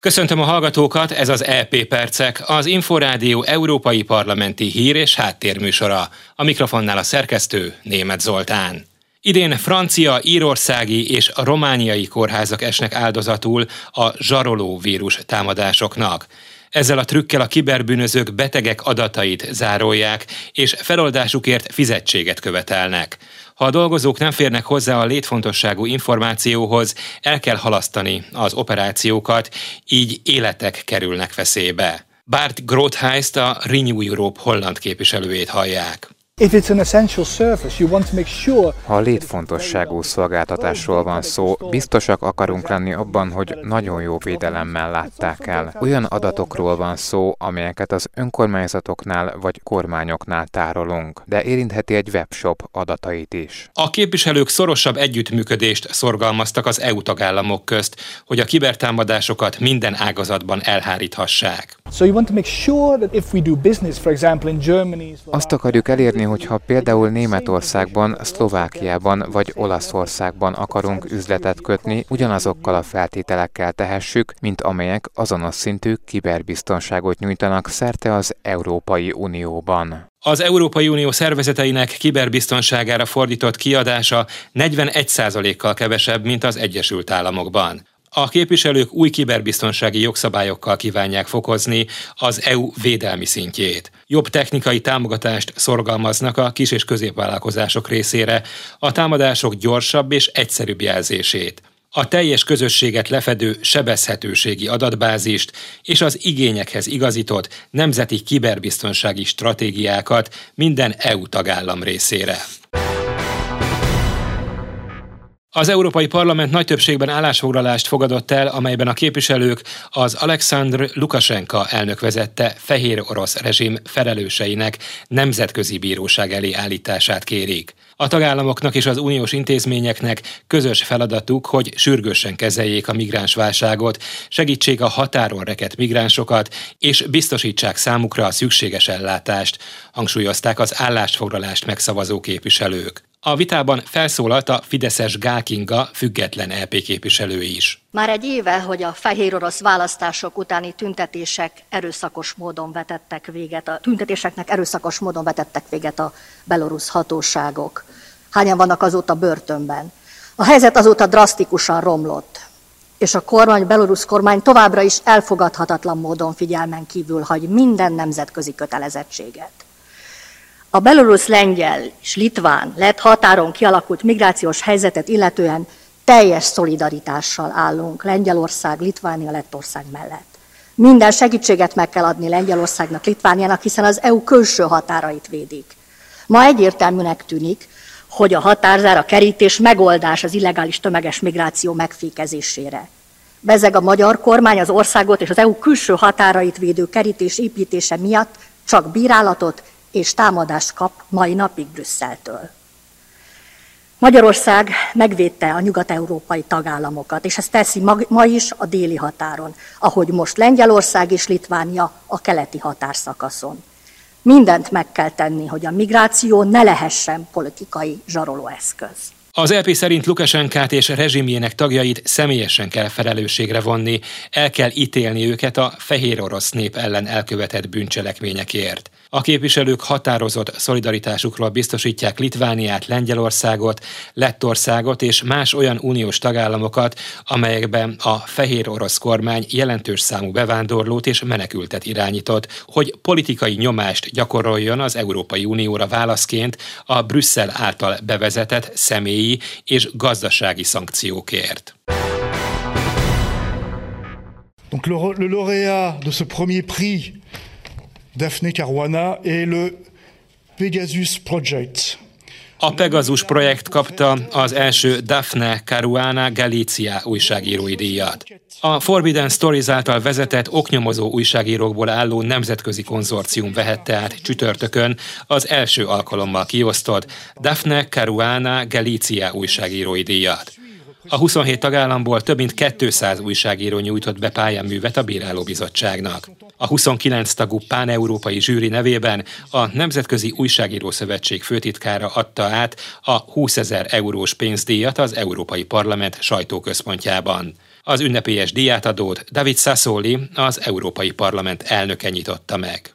Köszöntöm a hallgatókat, ez az EP Percek, az Inforádió Európai Parlamenti Hír és Háttérműsora. A mikrofonnál a szerkesztő Német Zoltán. Idén francia, írországi és romániai kórházak esnek áldozatul a zsaroló vírus támadásoknak. Ezzel a trükkel a kiberbűnözők betegek adatait zárolják, és feloldásukért fizetséget követelnek. Ha a dolgozók nem férnek hozzá a létfontosságú információhoz, el kell halasztani az operációkat, így életek kerülnek veszélybe. Bart Grothheist a Renew Europe holland képviselőjét hallják. Ha a létfontosságú szolgáltatásról van szó, biztosak akarunk lenni abban, hogy nagyon jó védelemmel látták el. Olyan adatokról van szó, amelyeket az önkormányzatoknál vagy kormányoknál tárolunk, de érintheti egy webshop adatait is. A képviselők szorosabb együttműködést szorgalmaztak az EU tagállamok közt, hogy a kibertámadásokat minden ágazatban elháríthassák. Azt akarjuk elérni, hogyha például Németországban, Szlovákiában vagy Olaszországban akarunk üzletet kötni, ugyanazokkal a feltételekkel tehessük, mint amelyek azonos szintű kiberbiztonságot nyújtanak szerte az Európai Unióban. Az Európai Unió szervezeteinek kiberbiztonságára fordított kiadása 41%-kal kevesebb, mint az Egyesült Államokban. A képviselők új kiberbiztonsági jogszabályokkal kívánják fokozni az EU védelmi szintjét. Jobb technikai támogatást szorgalmaznak a kis- és középvállalkozások részére, a támadások gyorsabb és egyszerűbb jelzését a teljes közösséget lefedő sebezhetőségi adatbázist és az igényekhez igazított nemzeti kiberbiztonsági stratégiákat minden EU tagállam részére. Az Európai Parlament nagy többségben állásfoglalást fogadott el, amelyben a képviselők az Alexandr Lukashenka elnök vezette fehér orosz rezsim felelőseinek nemzetközi bíróság elé állítását kérik. A tagállamoknak és az uniós intézményeknek közös feladatuk, hogy sürgősen kezeljék a migránsválságot, segítsék a határon reket migránsokat, és biztosítsák számukra a szükséges ellátást, hangsúlyozták az állásfoglalást megszavazó képviselők. A vitában felszólalt a Fideszes Gákinga független LP e képviselő is. Már egy éve, hogy a fehér orosz választások utáni tüntetések erőszakos módon vetettek véget, a tüntetéseknek erőszakos módon vetettek véget a belorusz hatóságok. Hányan vannak azóta börtönben? A helyzet azóta drasztikusan romlott, és a kormány, belorusz kormány továbbra is elfogadhatatlan módon figyelmen kívül hagy minden nemzetközi kötelezettséget. A belorusz lengyel és litván lett határon kialakult migrációs helyzetet illetően teljes szolidaritással állunk Lengyelország, Litvánia, Lettország mellett. Minden segítséget meg kell adni Lengyelországnak, Litvániának, hiszen az EU külső határait védik. Ma egyértelműnek tűnik, hogy a határzár, a kerítés megoldás az illegális tömeges migráció megfékezésére. Bezeg a magyar kormány az országot és az EU külső határait védő kerítés építése miatt csak bírálatot és támadást kap mai napig Brüsszeltől. Magyarország megvédte a nyugat-európai tagállamokat, és ezt teszi ma is a déli határon, ahogy most Lengyelország és Litvánia a keleti határszakaszon. Mindent meg kell tenni, hogy a migráció ne lehessen politikai zsarolóeszköz. Az LP szerint Lukasenkát és rezsimjének tagjait személyesen kell felelősségre vonni, el kell ítélni őket a fehér orosz nép ellen elkövetett bűncselekményekért. A képviselők határozott szolidaritásukról biztosítják Litvániát, Lengyelországot, Lettországot és más olyan uniós tagállamokat, amelyekben a fehér orosz kormány jelentős számú bevándorlót és menekültet irányított, hogy politikai nyomást gyakoroljon az Európai Unióra válaszként a Brüsszel által bevezetett személyi és gazdasági szankciókért. Donc le, le lauréat de ce premier prix Daphne Caruana et le Pegasus Project. A Pegasus projekt kapta az első Daphne Caruana Galizia újságírói díjat. A Forbidden Stories által vezetett oknyomozó újságírókból álló nemzetközi konzorcium vehette át csütörtökön az első alkalommal kiosztott Daphne Caruana Galizia újságírói díjat. A 27 tagállamból több mint 200 újságíró nyújtott be pályaművet a Bírálóbizottságnak. A 29 tagú pán-európai zsűri nevében a Nemzetközi Újságíró Szövetség főtitkára adta át a 20 ezer eurós pénzdíjat az Európai Parlament sajtóközpontjában. Az ünnepélyes díjátadót David Sassoli, az Európai Parlament elnöke nyitotta meg.